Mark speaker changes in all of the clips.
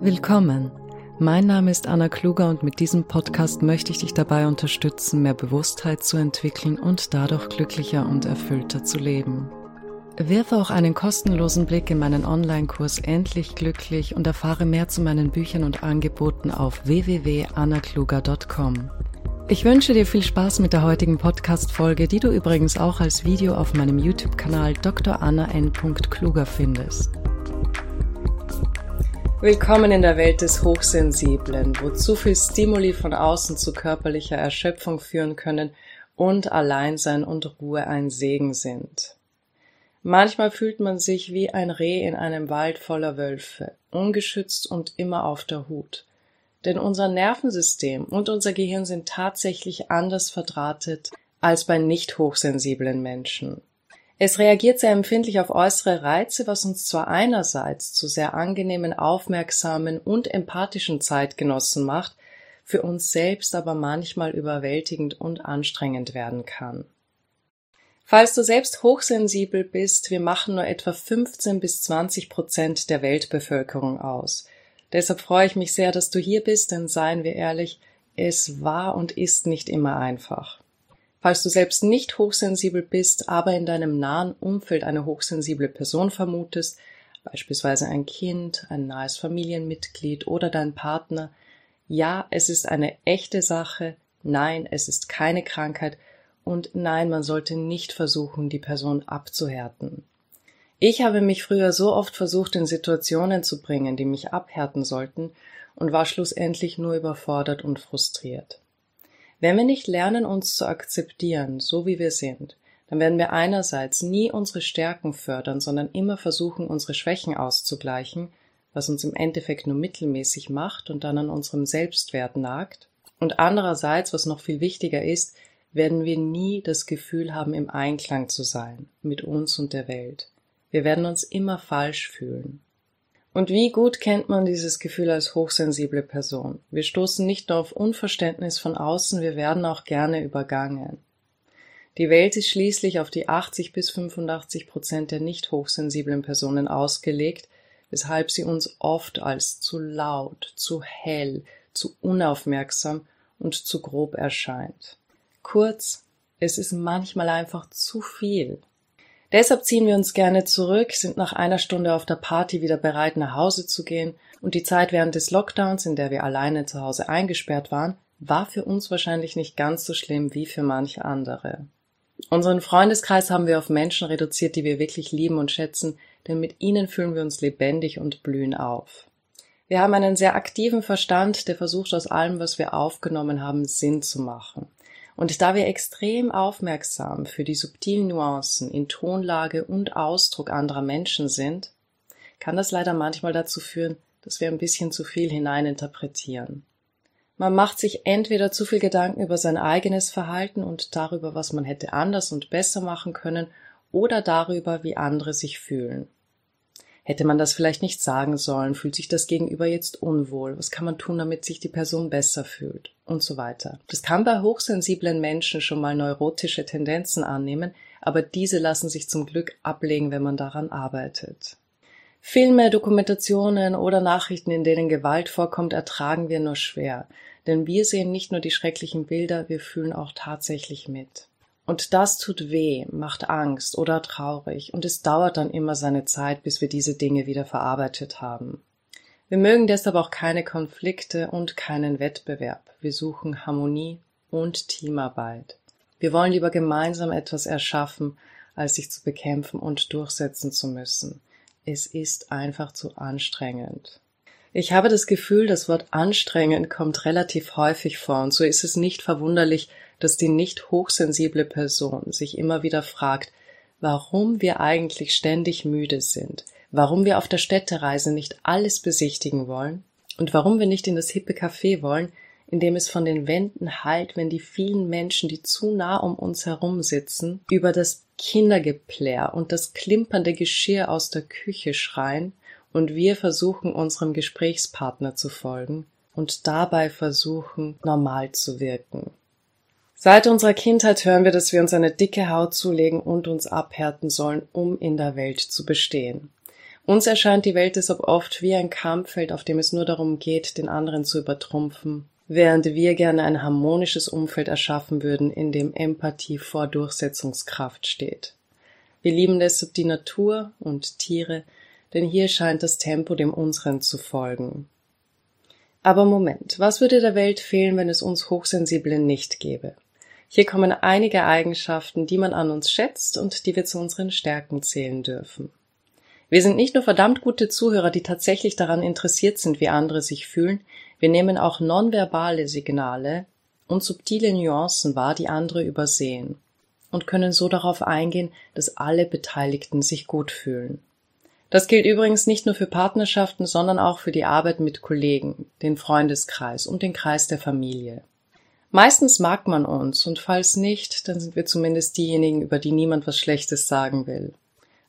Speaker 1: Willkommen. Mein Name ist Anna Kluger und mit diesem Podcast möchte ich dich dabei unterstützen, mehr Bewusstheit zu entwickeln und dadurch glücklicher und erfüllter zu leben. Wirfe auch einen kostenlosen Blick in meinen Online-Kurs Endlich Glücklich und erfahre mehr zu meinen Büchern und Angeboten auf www.annakluger.com. Ich wünsche dir viel Spaß mit der heutigen Podcast-Folge, die du übrigens auch als Video auf meinem YouTube-Kanal Dr. Anna N. Kluger findest. Willkommen in der Welt des Hochsensiblen, wo zu viel Stimuli von außen zu körperlicher Erschöpfung führen können und Alleinsein und Ruhe ein Segen sind. Manchmal fühlt man sich wie ein Reh in einem Wald voller Wölfe, ungeschützt und immer auf der Hut. Denn unser Nervensystem und unser Gehirn sind tatsächlich anders verdrahtet als bei nicht hochsensiblen Menschen. Es reagiert sehr empfindlich auf äußere Reize, was uns zwar einerseits zu sehr angenehmen, aufmerksamen und empathischen Zeitgenossen macht, für uns selbst aber manchmal überwältigend und anstrengend werden kann. Falls du selbst hochsensibel bist, wir machen nur etwa 15 bis 20 Prozent der Weltbevölkerung aus. Deshalb freue ich mich sehr, dass du hier bist, denn seien wir ehrlich, es war und ist nicht immer einfach. Falls du selbst nicht hochsensibel bist, aber in deinem nahen Umfeld eine hochsensible Person vermutest, beispielsweise ein Kind, ein nahes Familienmitglied oder dein Partner, ja, es ist eine echte Sache, nein, es ist keine Krankheit und nein, man sollte nicht versuchen, die Person abzuhärten. Ich habe mich früher so oft versucht, in Situationen zu bringen, die mich abhärten sollten, und war schlussendlich nur überfordert und frustriert. Wenn wir nicht lernen, uns zu akzeptieren, so wie wir sind, dann werden wir einerseits nie unsere Stärken fördern, sondern immer versuchen, unsere Schwächen auszugleichen, was uns im Endeffekt nur mittelmäßig macht und dann an unserem Selbstwert nagt. Und andererseits, was noch viel wichtiger ist, werden wir nie das Gefühl haben, im Einklang zu sein mit uns und der Welt. Wir werden uns immer falsch fühlen. Und wie gut kennt man dieses Gefühl als hochsensible Person? Wir stoßen nicht nur auf Unverständnis von außen, wir werden auch gerne übergangen. Die Welt ist schließlich auf die 80 bis 85 Prozent der nicht hochsensiblen Personen ausgelegt, weshalb sie uns oft als zu laut, zu hell, zu unaufmerksam und zu grob erscheint. Kurz, es ist manchmal einfach zu viel. Deshalb ziehen wir uns gerne zurück, sind nach einer Stunde auf der Party wieder bereit, nach Hause zu gehen, und die Zeit während des Lockdowns, in der wir alleine zu Hause eingesperrt waren, war für uns wahrscheinlich nicht ganz so schlimm wie für manche andere. Unseren Freundeskreis haben wir auf Menschen reduziert, die wir wirklich lieben und schätzen, denn mit ihnen fühlen wir uns lebendig und blühen auf. Wir haben einen sehr aktiven Verstand, der versucht aus allem, was wir aufgenommen haben, Sinn zu machen. Und da wir extrem aufmerksam für die subtilen Nuancen in Tonlage und Ausdruck anderer Menschen sind, kann das leider manchmal dazu führen, dass wir ein bisschen zu viel hineininterpretieren. Man macht sich entweder zu viel Gedanken über sein eigenes Verhalten und darüber, was man hätte anders und besser machen können, oder darüber, wie andere sich fühlen. Hätte man das vielleicht nicht sagen sollen? Fühlt sich das Gegenüber jetzt unwohl? Was kann man tun, damit sich die Person besser fühlt? Und so weiter. Das kann bei hochsensiblen Menschen schon mal neurotische Tendenzen annehmen, aber diese lassen sich zum Glück ablegen, wenn man daran arbeitet. Filme, Dokumentationen oder Nachrichten, in denen Gewalt vorkommt, ertragen wir nur schwer, denn wir sehen nicht nur die schrecklichen Bilder, wir fühlen auch tatsächlich mit. Und das tut weh, macht Angst oder traurig, und es dauert dann immer seine Zeit, bis wir diese Dinge wieder verarbeitet haben. Wir mögen deshalb auch keine Konflikte und keinen Wettbewerb. Wir suchen Harmonie und Teamarbeit. Wir wollen lieber gemeinsam etwas erschaffen, als sich zu bekämpfen und durchsetzen zu müssen. Es ist einfach zu anstrengend. Ich habe das Gefühl, das Wort anstrengend kommt relativ häufig vor, und so ist es nicht verwunderlich, dass die nicht hochsensible Person sich immer wieder fragt, warum wir eigentlich ständig müde sind, warum wir auf der Städtereise nicht alles besichtigen wollen und warum wir nicht in das hippe Café wollen, in dem es von den Wänden hallt, wenn die vielen Menschen, die zu nah um uns herum sitzen, über das Kindergeplär und das klimpernde Geschirr aus der Küche schreien und wir versuchen unserem Gesprächspartner zu folgen und dabei versuchen, normal zu wirken. Seit unserer Kindheit hören wir, dass wir uns eine dicke Haut zulegen und uns abhärten sollen, um in der Welt zu bestehen. Uns erscheint die Welt deshalb oft wie ein Kampffeld, auf dem es nur darum geht, den anderen zu übertrumpfen, während wir gerne ein harmonisches Umfeld erschaffen würden, in dem Empathie vor Durchsetzungskraft steht. Wir lieben deshalb die Natur und Tiere, denn hier scheint das Tempo dem unseren zu folgen. Aber Moment, was würde der Welt fehlen, wenn es uns Hochsensiblen nicht gäbe? Hier kommen einige Eigenschaften, die man an uns schätzt und die wir zu unseren Stärken zählen dürfen. Wir sind nicht nur verdammt gute Zuhörer, die tatsächlich daran interessiert sind, wie andere sich fühlen, wir nehmen auch nonverbale Signale und subtile Nuancen wahr, die andere übersehen und können so darauf eingehen, dass alle Beteiligten sich gut fühlen. Das gilt übrigens nicht nur für Partnerschaften, sondern auch für die Arbeit mit Kollegen, den Freundeskreis und den Kreis der Familie. Meistens mag man uns, und falls nicht, dann sind wir zumindest diejenigen, über die niemand was Schlechtes sagen will.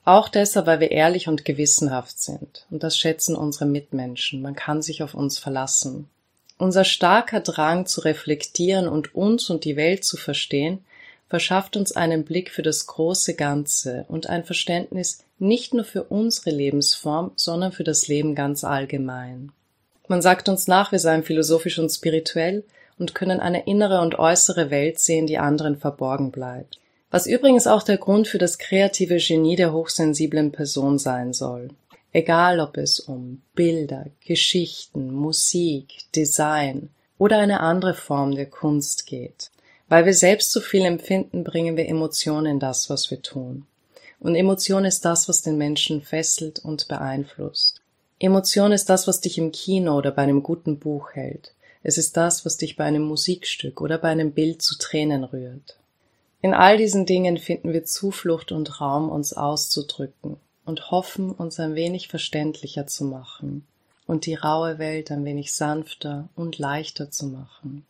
Speaker 1: Auch deshalb, weil wir ehrlich und gewissenhaft sind, und das schätzen unsere Mitmenschen, man kann sich auf uns verlassen. Unser starker Drang zu reflektieren und uns und die Welt zu verstehen, verschafft uns einen Blick für das große Ganze und ein Verständnis nicht nur für unsere Lebensform, sondern für das Leben ganz allgemein. Man sagt uns nach, wir seien philosophisch und spirituell und können eine innere und äußere Welt sehen, die anderen verborgen bleibt. Was übrigens auch der Grund für das kreative Genie der hochsensiblen Person sein soll. Egal ob es um Bilder, Geschichten, Musik, Design oder eine andere Form der Kunst geht. Weil wir selbst zu viel empfinden, bringen wir Emotionen in das, was wir tun. Und Emotion ist das, was den Menschen fesselt und beeinflusst. Emotion ist das, was dich im Kino oder bei einem guten Buch hält. Es ist das, was dich bei einem Musikstück oder bei einem Bild zu Tränen rührt. In all diesen Dingen finden wir Zuflucht und Raum, uns auszudrücken und hoffen, uns ein wenig verständlicher zu machen und die raue Welt ein wenig sanfter und leichter zu machen,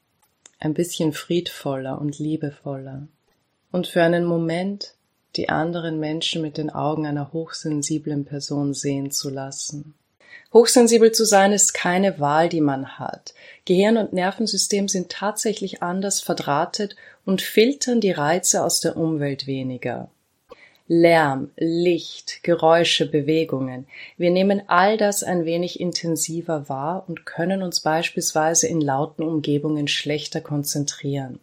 Speaker 1: ein bisschen friedvoller und liebevoller und für einen Moment die anderen Menschen mit den Augen einer hochsensiblen Person sehen zu lassen. Hochsensibel zu sein ist keine Wahl, die man hat. Gehirn und Nervensystem sind tatsächlich anders verdrahtet und filtern die Reize aus der Umwelt weniger. Lärm, Licht, Geräusche, Bewegungen. Wir nehmen all das ein wenig intensiver wahr und können uns beispielsweise in lauten Umgebungen schlechter konzentrieren.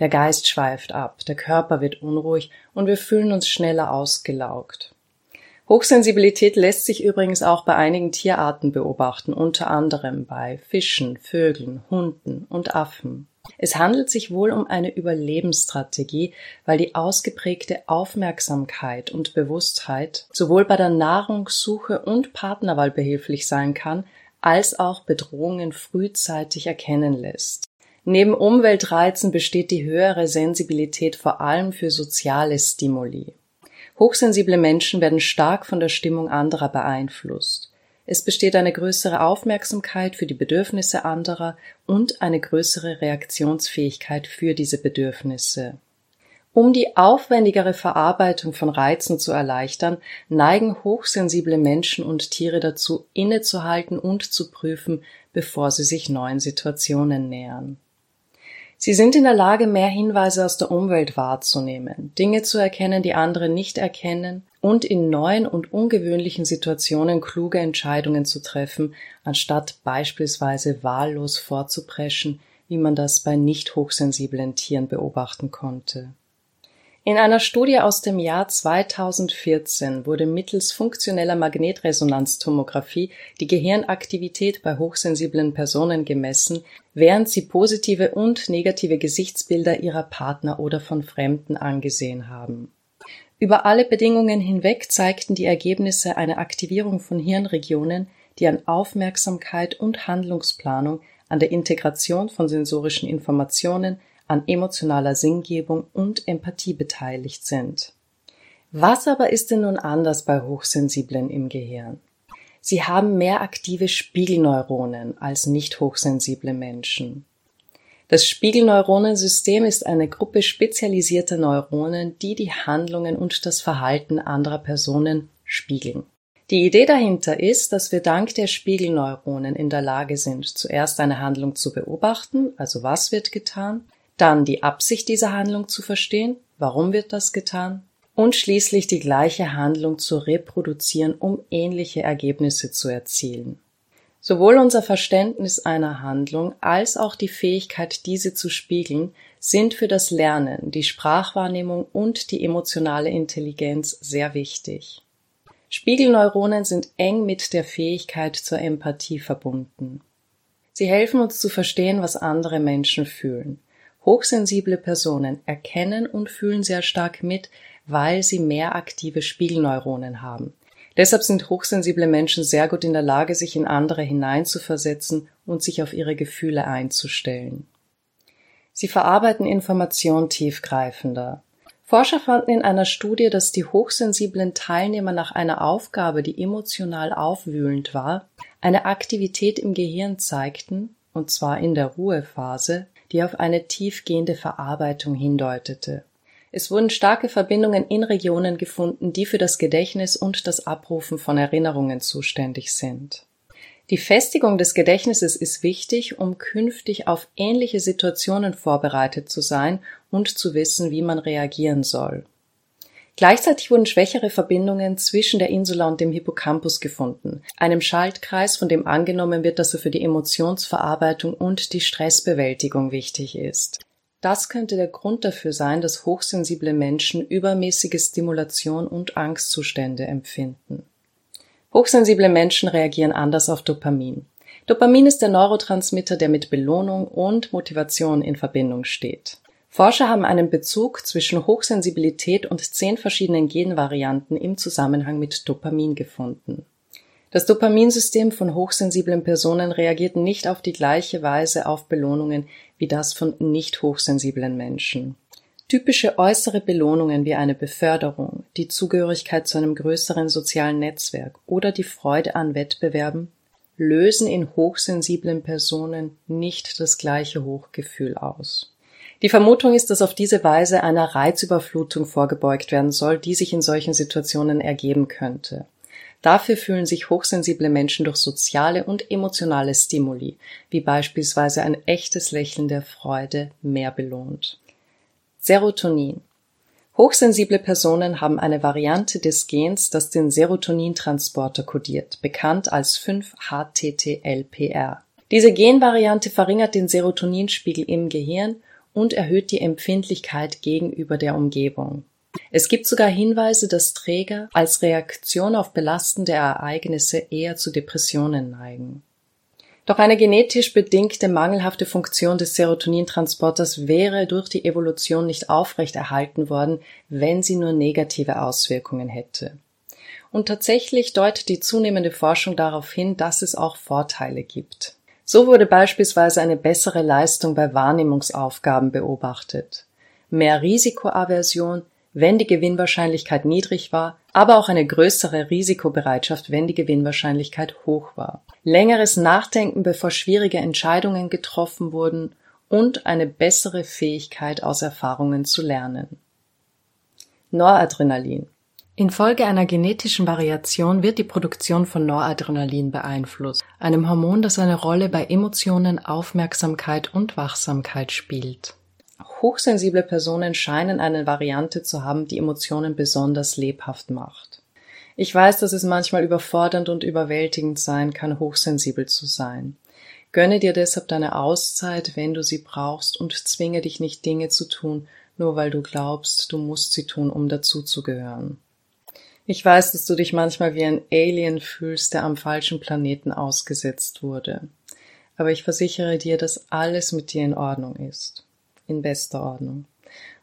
Speaker 1: Der Geist schweift ab, der Körper wird unruhig und wir fühlen uns schneller ausgelaugt. Hochsensibilität lässt sich übrigens auch bei einigen Tierarten beobachten, unter anderem bei Fischen, Vögeln, Hunden und Affen. Es handelt sich wohl um eine Überlebensstrategie, weil die ausgeprägte Aufmerksamkeit und Bewusstheit sowohl bei der Nahrungssuche und Partnerwahl behilflich sein kann, als auch Bedrohungen frühzeitig erkennen lässt. Neben Umweltreizen besteht die höhere Sensibilität vor allem für soziale Stimuli. Hochsensible Menschen werden stark von der Stimmung anderer beeinflusst. Es besteht eine größere Aufmerksamkeit für die Bedürfnisse anderer und eine größere Reaktionsfähigkeit für diese Bedürfnisse. Um die aufwendigere Verarbeitung von Reizen zu erleichtern, neigen hochsensible Menschen und Tiere dazu, innezuhalten und zu prüfen, bevor sie sich neuen Situationen nähern. Sie sind in der Lage, mehr Hinweise aus der Umwelt wahrzunehmen, Dinge zu erkennen, die andere nicht erkennen und in neuen und ungewöhnlichen Situationen kluge Entscheidungen zu treffen, anstatt beispielsweise wahllos vorzupreschen, wie man das bei nicht hochsensiblen Tieren beobachten konnte. In einer Studie aus dem Jahr 2014 wurde mittels funktioneller Magnetresonanztomographie die Gehirnaktivität bei hochsensiblen Personen gemessen, während sie positive und negative Gesichtsbilder ihrer Partner oder von Fremden angesehen haben. Über alle Bedingungen hinweg zeigten die Ergebnisse eine Aktivierung von Hirnregionen, die an Aufmerksamkeit und Handlungsplanung, an der Integration von sensorischen Informationen, an emotionaler Sinngebung und Empathie beteiligt sind. Was aber ist denn nun anders bei Hochsensiblen im Gehirn? Sie haben mehr aktive Spiegelneuronen als nicht hochsensible Menschen. Das Spiegelneuronensystem ist eine Gruppe spezialisierter Neuronen, die die Handlungen und das Verhalten anderer Personen spiegeln. Die Idee dahinter ist, dass wir dank der Spiegelneuronen in der Lage sind, zuerst eine Handlung zu beobachten, also was wird getan, dann die Absicht dieser Handlung zu verstehen, warum wird das getan, und schließlich die gleiche Handlung zu reproduzieren, um ähnliche Ergebnisse zu erzielen. Sowohl unser Verständnis einer Handlung als auch die Fähigkeit, diese zu spiegeln, sind für das Lernen, die Sprachwahrnehmung und die emotionale Intelligenz sehr wichtig. Spiegelneuronen sind eng mit der Fähigkeit zur Empathie verbunden. Sie helfen uns zu verstehen, was andere Menschen fühlen. Hochsensible Personen erkennen und fühlen sehr stark mit, weil sie mehr aktive Spiegelneuronen haben. Deshalb sind hochsensible Menschen sehr gut in der Lage, sich in andere hineinzuversetzen und sich auf ihre Gefühle einzustellen. Sie verarbeiten Information tiefgreifender. Forscher fanden in einer Studie, dass die hochsensiblen Teilnehmer nach einer Aufgabe, die emotional aufwühlend war, eine Aktivität im Gehirn zeigten, und zwar in der Ruhephase, die auf eine tiefgehende Verarbeitung hindeutete. Es wurden starke Verbindungen in Regionen gefunden, die für das Gedächtnis und das Abrufen von Erinnerungen zuständig sind. Die Festigung des Gedächtnisses ist wichtig, um künftig auf ähnliche Situationen vorbereitet zu sein und zu wissen, wie man reagieren soll. Gleichzeitig wurden schwächere Verbindungen zwischen der Insula und dem Hippocampus gefunden, einem Schaltkreis, von dem angenommen wird, dass er für die Emotionsverarbeitung und die Stressbewältigung wichtig ist. Das könnte der Grund dafür sein, dass hochsensible Menschen übermäßige Stimulation und Angstzustände empfinden. Hochsensible Menschen reagieren anders auf Dopamin. Dopamin ist der Neurotransmitter, der mit Belohnung und Motivation in Verbindung steht. Forscher haben einen Bezug zwischen Hochsensibilität und zehn verschiedenen Genvarianten im Zusammenhang mit Dopamin gefunden. Das Dopaminsystem von hochsensiblen Personen reagiert nicht auf die gleiche Weise auf Belohnungen wie das von nicht hochsensiblen Menschen. Typische äußere Belohnungen wie eine Beförderung, die Zugehörigkeit zu einem größeren sozialen Netzwerk oder die Freude an Wettbewerben lösen in hochsensiblen Personen nicht das gleiche Hochgefühl aus. Die Vermutung ist, dass auf diese Weise einer Reizüberflutung vorgebeugt werden soll, die sich in solchen Situationen ergeben könnte. Dafür fühlen sich hochsensible Menschen durch soziale und emotionale Stimuli, wie beispielsweise ein echtes Lächeln der Freude, mehr belohnt. Serotonin. Hochsensible Personen haben eine Variante des Gens, das den Serotonintransporter kodiert, bekannt als 5-HTTLPR. Diese Genvariante verringert den Serotoninspiegel im Gehirn und erhöht die Empfindlichkeit gegenüber der Umgebung. Es gibt sogar Hinweise, dass Träger als Reaktion auf belastende Ereignisse eher zu Depressionen neigen. Doch eine genetisch bedingte mangelhafte Funktion des Serotonintransporters wäre durch die Evolution nicht aufrechterhalten worden, wenn sie nur negative Auswirkungen hätte. Und tatsächlich deutet die zunehmende Forschung darauf hin, dass es auch Vorteile gibt. So wurde beispielsweise eine bessere Leistung bei Wahrnehmungsaufgaben beobachtet. Mehr Risikoaversion, wenn die Gewinnwahrscheinlichkeit niedrig war, aber auch eine größere Risikobereitschaft, wenn die Gewinnwahrscheinlichkeit hoch war. Längeres Nachdenken, bevor schwierige Entscheidungen getroffen wurden und eine bessere Fähigkeit aus Erfahrungen zu lernen. Noradrenalin. Infolge einer genetischen Variation wird die Produktion von Noradrenalin beeinflusst, einem Hormon, das eine Rolle bei Emotionen, Aufmerksamkeit und Wachsamkeit spielt. Hochsensible Personen scheinen eine Variante zu haben, die Emotionen besonders lebhaft macht. Ich weiß, dass es manchmal überfordernd und überwältigend sein kann, hochsensibel zu sein. Gönne dir deshalb deine Auszeit, wenn du sie brauchst, und zwinge dich nicht Dinge zu tun, nur weil du glaubst, du musst sie tun, um dazuzugehören. Ich weiß, dass du dich manchmal wie ein Alien fühlst, der am falschen Planeten ausgesetzt wurde. Aber ich versichere dir, dass alles mit dir in Ordnung ist in bester Ordnung.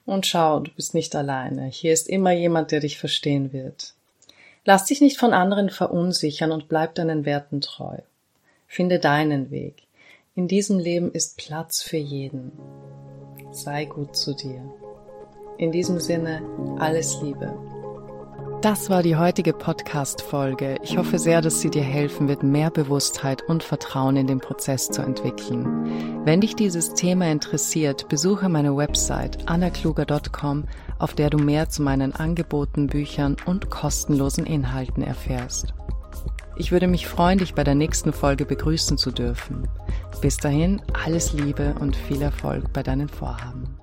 Speaker 1: Und schau, du bist nicht alleine. Hier ist immer jemand, der dich verstehen wird. Lass dich nicht von anderen verunsichern und bleib deinen Werten treu. Finde deinen Weg. In diesem Leben ist Platz für jeden. Sei gut zu dir. In diesem Sinne, alles Liebe. Das war die heutige Podcast-Folge. Ich hoffe sehr, dass sie dir helfen wird, mehr Bewusstheit und Vertrauen in den Prozess zu entwickeln. Wenn dich dieses Thema interessiert, besuche meine Website annakluger.com, auf der du mehr zu meinen Angeboten, Büchern und kostenlosen Inhalten erfährst. Ich würde mich freuen, dich bei der nächsten Folge begrüßen zu dürfen. Bis dahin, alles Liebe und viel Erfolg bei deinen Vorhaben.